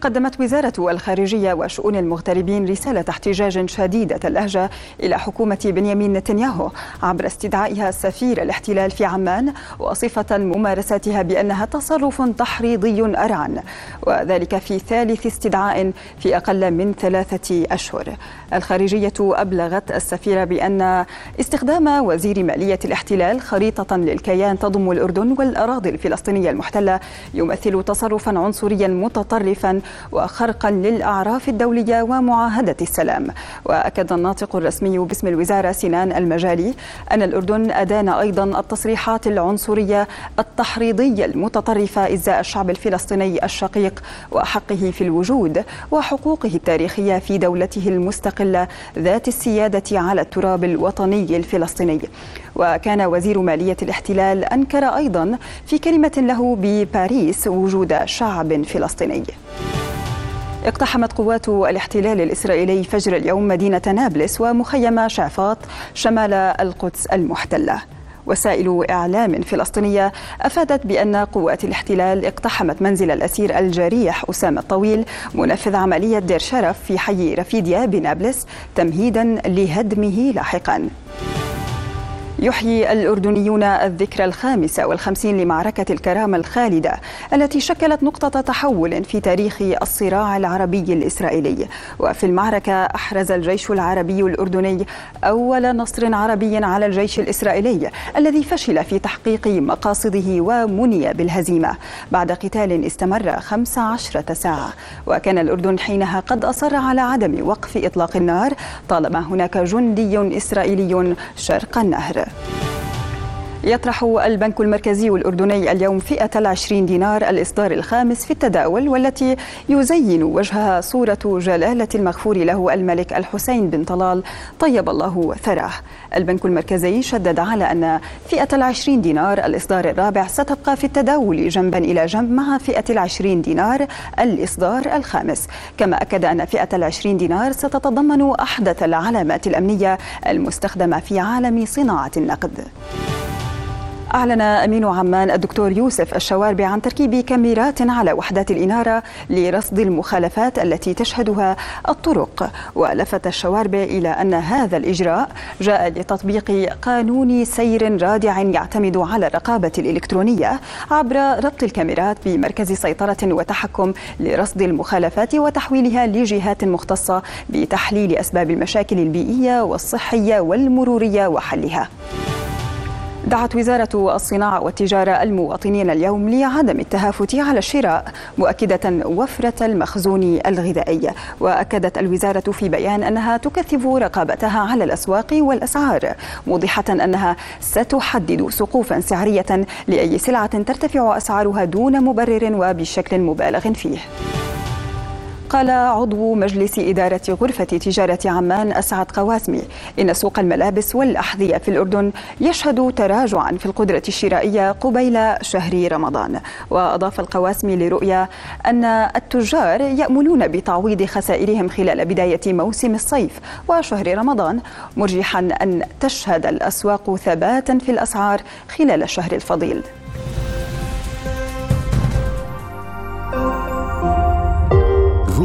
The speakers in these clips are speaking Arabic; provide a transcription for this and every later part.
قدمت وزارة الخارجية وشؤون المغتربين رسالة احتجاج شديدة اللهجة إلى حكومة بنيامين نتنياهو عبر استدعائها سفير الاحتلال في عمان وصفة ممارستها بأنها تصرف تحريضي أرعن وذلك في ثالث استدعاء في أقل من ثلاثة أشهر. الخارجية أبلغت السفير بأن استخدام وزير مالية الاحتلال خريطة للكيان تضم الأردن والأراضي الفلسطينية المحتلة يمثل تصرفا عنصريا متطرفا وخرقا للأعراف الدولية ومعاهدة السلام. وأكد الناطق الرسمي باسم الوزارة سنان المجالي أن الأردن أدان أيضا التصريحات العنصرية التحريضية المتطرفة إزاء الشعب الفلسطيني الشقيق وحقه في الوجود وحقوقه التاريخية في دولته المستقلة ذات السيادة على التراب الوطني الفلسطيني. وكان وزير مالية الاحتلال أنكر أيضا في كلمة له بباريس وجود شعب فلسطيني. اقتحمت قوات الاحتلال الإسرائيلي فجر اليوم مدينة نابلس ومخيم شعفاط شمال القدس المحتلة. وسائل إعلام فلسطينية أفادت بأن قوات الاحتلال اقتحمت منزل الأسير الجريح أسامة الطويل منفذ عملية دير شرف في حي رفيديا بنابلس تمهيدا لهدمه لاحقا. يحيي الأردنيون الذكرى الخامسة والخمسين لمعركة الكرامة الخالدة التي شكلت نقطة تحول في تاريخ الصراع العربي الإسرائيلي. وفي المعركة أحرز الجيش العربي الأردني أول نصر عربي على الجيش الإسرائيلي الذي فشل في تحقيق مقاصده ومني بالهزيمة. بعد قتال استمر 15 ساعة. وكان الأردن حينها قد أصر على عدم وقف إطلاق النار طالما هناك جندي إسرائيلي شرق النهر. Yeah. يطرح البنك المركزي الأردني اليوم فئة العشرين دينار الإصدار الخامس في التداول والتي يزين وجهها صورة جلالة المغفور له الملك الحسين بن طلال. طيب الله ثراه. البنك المركزي شدد على أن فئة العشرين دينار الإصدار الرابع ستبقى في التداول جنبا إلى جنب مع فئة العشرين دينار الإصدار الخامس. كما أكد أن فئة العشرين دينار ستتضمن أحدث العلامات الأمنية المستخدمة في عالم صناعة النقد. أعلن أمين عمان الدكتور يوسف الشواربي عن تركيب كاميرات على وحدات الإنارة لرصد المخالفات التي تشهدها الطرق ولفت الشواربي إلى أن هذا الإجراء جاء لتطبيق قانون سير رادع يعتمد على الرقابة الإلكترونية عبر ربط الكاميرات بمركز سيطرة وتحكم لرصد المخالفات وتحويلها لجهات مختصة بتحليل أسباب المشاكل البيئية والصحية والمرورية وحلها. دعت وزارة الصناعة والتجارة المواطنين اليوم لعدم التهافت على الشراء مؤكدة وفرة المخزون الغذائي. وأكدت الوزارة في بيان أنها تكثف رقابتها على الأسواق والأسعار موضحة أنها ستحدد سقوفا سعرية لأي سلعة ترتفع أسعارها دون مبرر وبشكل مبالغ فيه. قال عضو مجلس إدارة غرفة تجارة عمان أسعد قواسمي إن سوق الملابس والأحذية في الأردن يشهد تراجعا في القدرة الشرائية قبيل شهر رمضان. وأضاف القواسمي لرؤيا أن التجار يأملون بتعويض خسائرهم خلال بداية موسم الصيف وشهر رمضان مرجحا أن تشهد الأسواق ثباتا في الأسعار خلال الشهر الفضيل.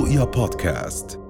رؤيا بودكاست